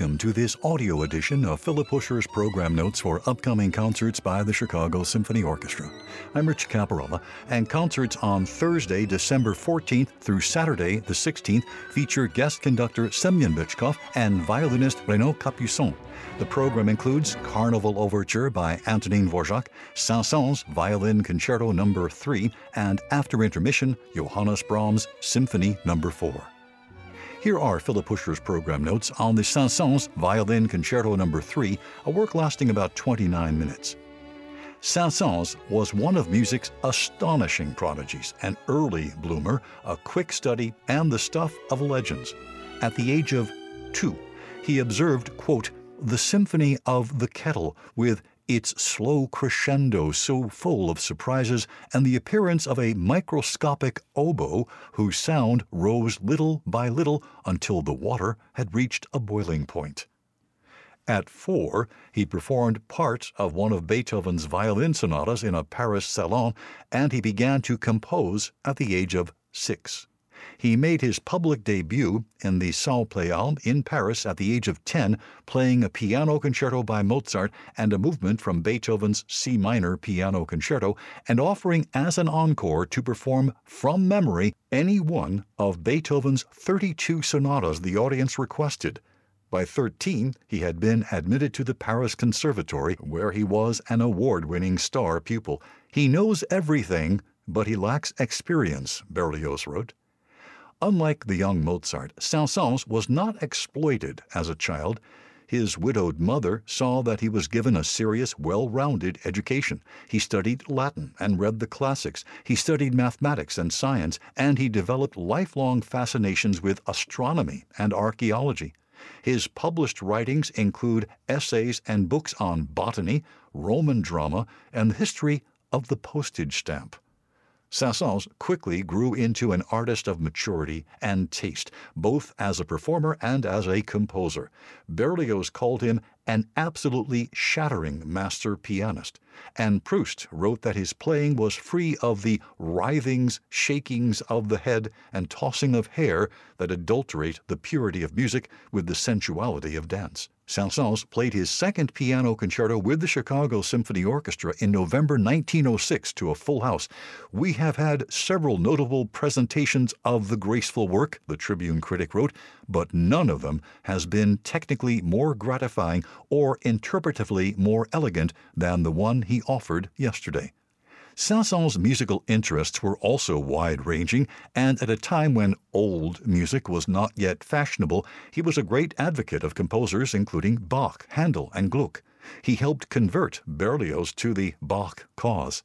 welcome to this audio edition of Philip Huscher's program notes for upcoming concerts by the Chicago Symphony Orchestra. I'm Rich Caparella, and concerts on Thursday, December 14th through Saturday, the 16th, feature guest conductor Semyon Bychkov and violinist Renaud Capuçon. The program includes Carnival Overture by Antonin Dvorak, Saint-Saëns Violin Concerto No. 3, and after intermission, Johannes Brahms Symphony No. 4. Here are Philip Huscher's program notes on the Saint-Saëns Violin Concerto No. 3, a work lasting about 29 minutes. Saint-Saëns was one of music's astonishing prodigies, an early bloomer, a quick study, and the stuff of legends. At the age of two, he observed, quote, the symphony of the kettle with its slow crescendo so full of surprises, and the appearance of a microscopic oboe whose sound rose little by little until the water had reached a boiling point. At four, he performed parts of one of Beethoven's violin sonatas in a Paris salon, and he began to compose at the age of six. He made his public debut in the Salle Pleyel in Paris at the age of 10, playing a piano concerto by Mozart and a movement from Beethoven's C minor piano concerto, and offering as an encore to perform from memory any one of Beethoven's 32 sonatas the audience requested. By 13, he had been admitted to the Paris Conservatory, where he was an award winning star pupil. He knows everything, but he lacks experience, Berlioz wrote. Unlike the young Mozart, Saint-Saëns was not exploited as a child. His widowed mother saw that he was given a serious, well rounded education. He studied Latin and read the classics. He studied mathematics and science, and he developed lifelong fascinations with astronomy and archaeology. His published writings include essays and books on botany, Roman drama, and the history of the postage stamp. Saint-Saëns quickly grew into an artist of maturity and taste, both as a performer and as a composer. Berlioz called him an absolutely shattering master pianist, and Proust wrote that his playing was free of the writhings, shakings of the head, and tossing of hair that adulterate the purity of music with the sensuality of dance. Saint-Saëns played his second piano concerto with the Chicago Symphony Orchestra in November 1906 to a full house. We have had several notable presentations of the graceful work, the Tribune critic wrote, but none of them has been technically more gratifying or interpretively more elegant than the one he offered yesterday. Saint-Saëns' musical interests were also wide ranging, and at a time when old music was not yet fashionable, he was a great advocate of composers including Bach, Handel, and Gluck. He helped convert Berlioz to the Bach cause.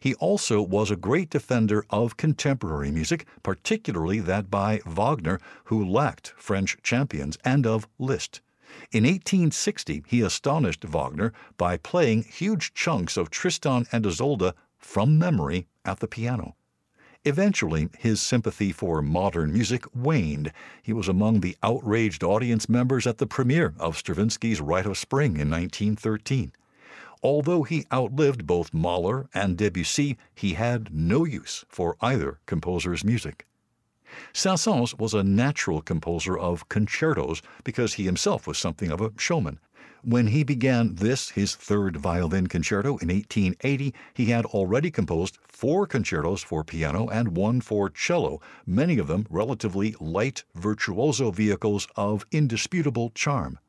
He also was a great defender of contemporary music, particularly that by Wagner, who lacked French champions, and of Liszt. In 1860, he astonished Wagner by playing huge chunks of Tristan and Isolde from memory at the piano. Eventually, his sympathy for modern music waned. He was among the outraged audience members at the premiere of Stravinsky's Rite of Spring in 1913. Although he outlived both Mahler and Debussy, he had no use for either composer's music. Saint-Saëns was a natural composer of concertos because he himself was something of a showman. When he began this, his third violin concerto in 1880, he had already composed four concertos for piano and one for cello, many of them relatively light virtuoso vehicles of indisputable charm.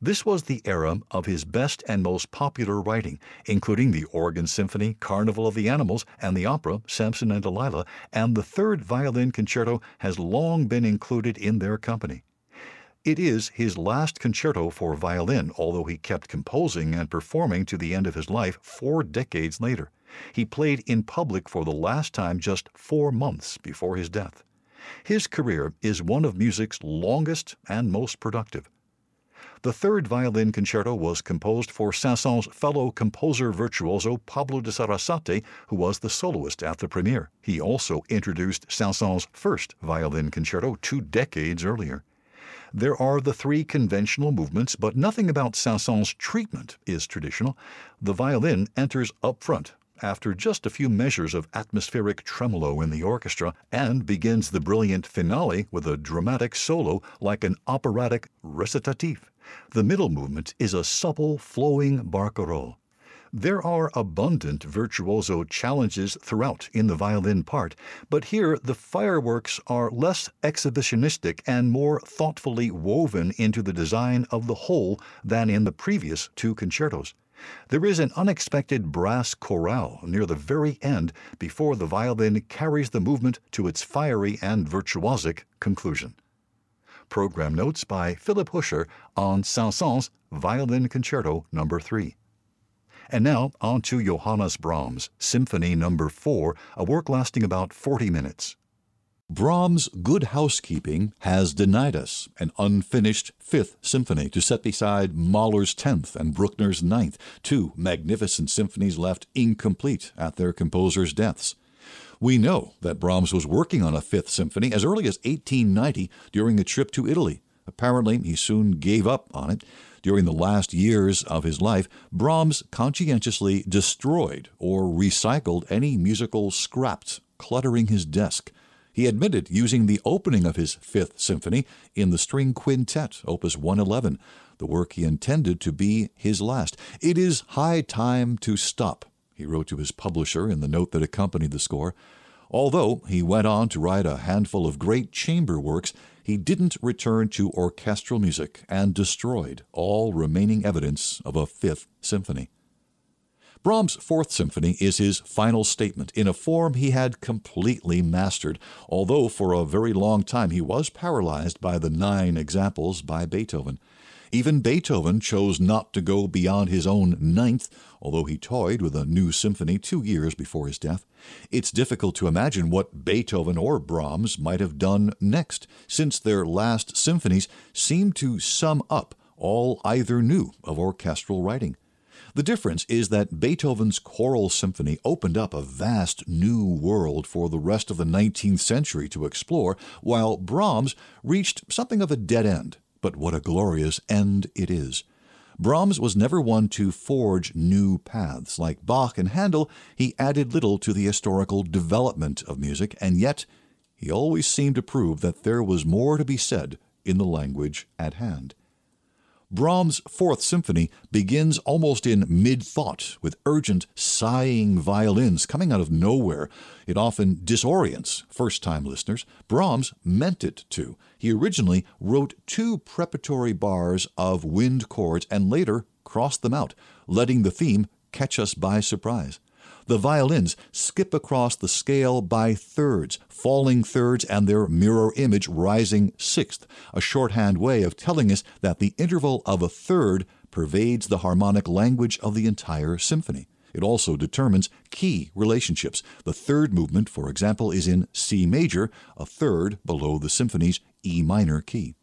This was the era of his best and most popular writing, including the Organ Symphony, Carnival of the Animals, and the opera Samson and Delilah, and the third violin concerto has long been included in their company. It is his last concerto for violin, although he kept composing and performing to the end of his life four decades later. He played in public for the last time just four months before his death. His career is one of music's longest and most productive. The third violin concerto was composed for Saint-Saëns' fellow composer virtuoso Pablo de Sarasate, who was the soloist at the premiere. He also introduced Saint-Saëns' first violin concerto two decades earlier. There are the three conventional movements, but nothing about Saint-Saëns' treatment is traditional. The violin enters up front, after just a few measures of atmospheric tremolo in the orchestra and begins the brilliant finale with a dramatic solo like an operatic recitative. The middle movement is a supple, flowing barcarolle. There are abundant virtuoso challenges throughout in the violin part, but here the fireworks are less exhibitionistic and more thoughtfully woven into the design of the whole than in the previous two concertos. There is an unexpected brass chorale near the very end before the violin carries the movement to its fiery and virtuosic conclusion. Program notes by Philip Huscher on Saint-Saëns Violin Concerto No. 3. And now on to Johannes Brahms, Symphony No. 4, a work lasting about 40 minutes. Brahms' good housekeeping has denied us an unfinished Fifth Symphony to set beside Mahler's Tenth and Bruckner's Ninth, two magnificent symphonies left incomplete at their composers' deaths. We know that Brahms was working on a Fifth Symphony as early as 1890 during a trip to Italy. Apparently, he soon gave up on it. During the last years of his life, Brahms conscientiously destroyed or recycled any musical scraps cluttering his desk. He admitted using the opening of his Fifth Symphony in the String Quintet, Opus 111, the work he intended to be his last. It is high time to stop, he wrote to his publisher in the note that accompanied the score. Although he went on to write a handful of great chamber works, he didn't return to orchestral music and destroyed all remaining evidence of a Fifth Symphony. Brahms' Fourth Symphony is his final statement in a form he had completely mastered, although for a very long time he was paralyzed by the nine examples by Beethoven. Even Beethoven chose not to go beyond his own ninth, although he toyed with a new symphony two years before his death. It's difficult to imagine what Beethoven or Brahms might have done next, since their last symphonies seem to sum up all either knew of orchestral writing. The difference is that Beethoven's choral symphony opened up a vast new world for the rest of the 19th century to explore, while Brahms reached something of a dead end. But what a glorious end it is! Brahms was never one to forge new paths. Like Bach and Handel, he added little to the historical development of music, and yet he always seemed to prove that there was more to be said in the language at hand. Brahms' Fourth Symphony begins almost in mid thought with urgent, sighing violins coming out of nowhere. It often disorients first time listeners. Brahms meant it to. He originally wrote two preparatory bars of wind chords and later crossed them out, letting the theme catch us by surprise. The violins skip across the scale by thirds, falling thirds and their mirror image rising sixth, a shorthand way of telling us that the interval of a third pervades the harmonic language of the entire symphony. It also determines key relationships. The third movement, for example, is in C major, a third below the symphony's E minor key.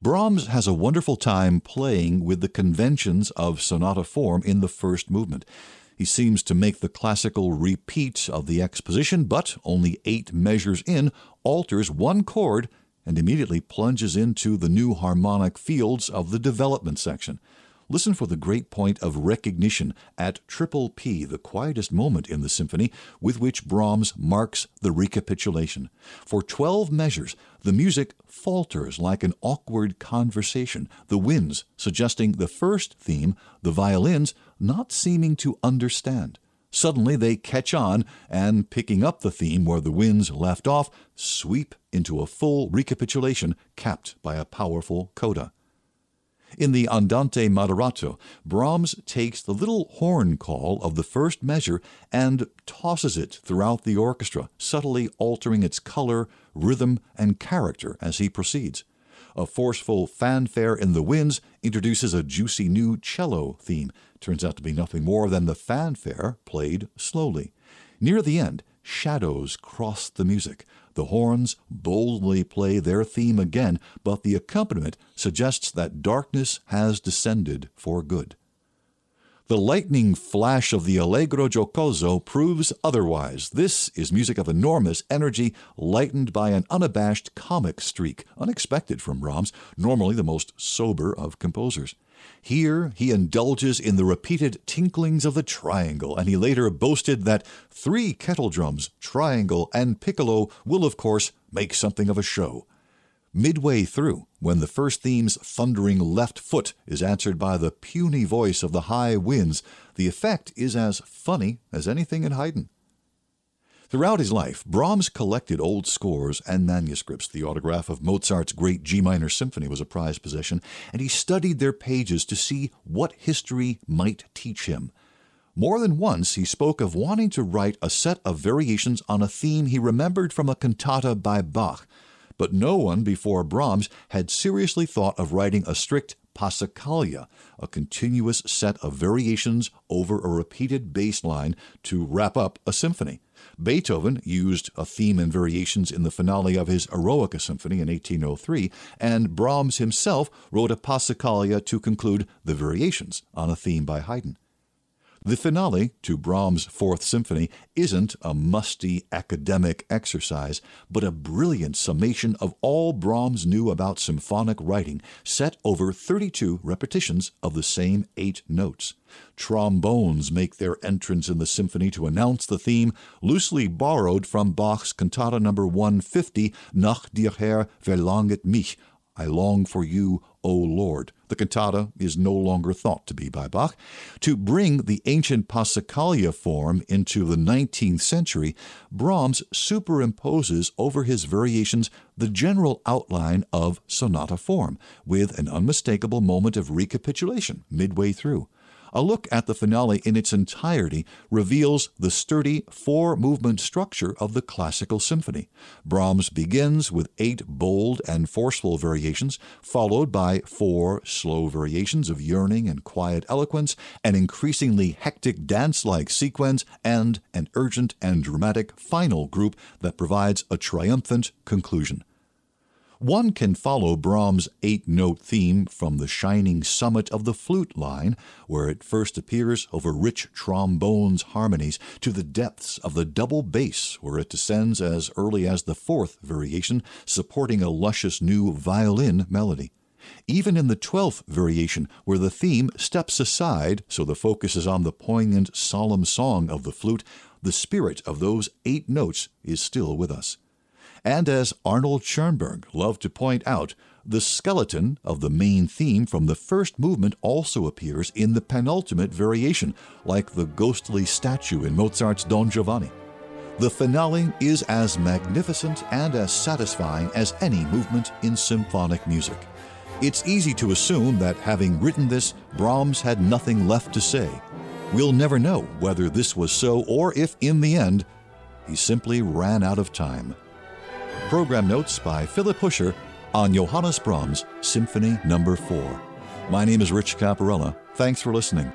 Brahms has a wonderful time playing with the conventions of sonata form in the first movement. He seems to make the classical repeat of the exposition, but only eight measures in, alters one chord and immediately plunges into the new harmonic fields of the development section. Listen for the great point of recognition at triple P, the quietest moment in the symphony, with which Brahms marks the recapitulation. For 12 measures, the music falters like an awkward conversation, the winds suggesting the first theme, the violins not seeming to understand. Suddenly they catch on and, picking up the theme where the winds left off, sweep into a full recapitulation capped by a powerful coda. In the Andante Moderato, Brahms takes the little horn call of the first measure and tosses it throughout the orchestra, subtly altering its color, rhythm, and character as he proceeds. A forceful fanfare in the winds introduces a juicy new cello theme. Turns out to be nothing more than the fanfare played slowly. Near the end, shadows cross the music. The horns boldly play their theme again, but the accompaniment suggests that darkness has descended for good. The lightning flash of the Allegro Giocoso proves otherwise. This is music of enormous energy, lightened by an unabashed comic streak, unexpected from Brahms, normally the most sober of composers. Here he indulges in the repeated tinklings of the triangle, and he later boasted that three kettle drums, triangle, and piccolo will, of course, make something of a show. Midway through, when the first theme's thundering left foot is answered by the puny voice of the high winds, the effect is as funny as anything in Haydn. Throughout his life, Brahms collected old scores and manuscripts. The autograph of Mozart's great G minor symphony was a prized possession, and he studied their pages to see what history might teach him. More than once, he spoke of wanting to write a set of variations on a theme he remembered from a cantata by Bach but no one before Brahms had seriously thought of writing a strict passacaglia, a continuous set of variations over a repeated bass line to wrap up a symphony. Beethoven used a theme and variations in the finale of his Eroica Symphony in 1803, and Brahms himself wrote a passacaglia to conclude the variations on a theme by Haydn. The finale to Brahms' Fourth Symphony isn't a musty academic exercise, but a brilliant summation of all Brahms knew about symphonic writing, set over 32 repetitions of the same eight notes. Trombones make their entrance in the symphony to announce the theme, loosely borrowed from Bach's Cantata number 150, Nach dir Herr verlanget mich, I long for you, O Lord. The cantata is no longer thought to be by Bach. To bring the ancient Passacaglia form into the 19th century, Brahms superimposes over his variations the general outline of sonata form, with an unmistakable moment of recapitulation midway through. A look at the finale in its entirety reveals the sturdy four movement structure of the classical symphony. Brahms begins with eight bold and forceful variations, followed by four slow variations of yearning and quiet eloquence, an increasingly hectic dance like sequence, and an urgent and dramatic final group that provides a triumphant conclusion. One can follow Brahms' eight note theme from the shining summit of the flute line, where it first appears over rich trombones harmonies, to the depths of the double bass, where it descends as early as the fourth variation, supporting a luscious new violin melody. Even in the twelfth variation, where the theme steps aside so the focus is on the poignant, solemn song of the flute, the spirit of those eight notes is still with us. And as Arnold Schoenberg loved to point out, the skeleton of the main theme from the first movement also appears in the penultimate variation, like the ghostly statue in Mozart's Don Giovanni. The finale is as magnificent and as satisfying as any movement in symphonic music. It's easy to assume that having written this, Brahms had nothing left to say. We'll never know whether this was so or if, in the end, he simply ran out of time. Program notes by Philip Huscher on Johannes Brahms Symphony Number no. 4. My name is Rich Caparella. Thanks for listening.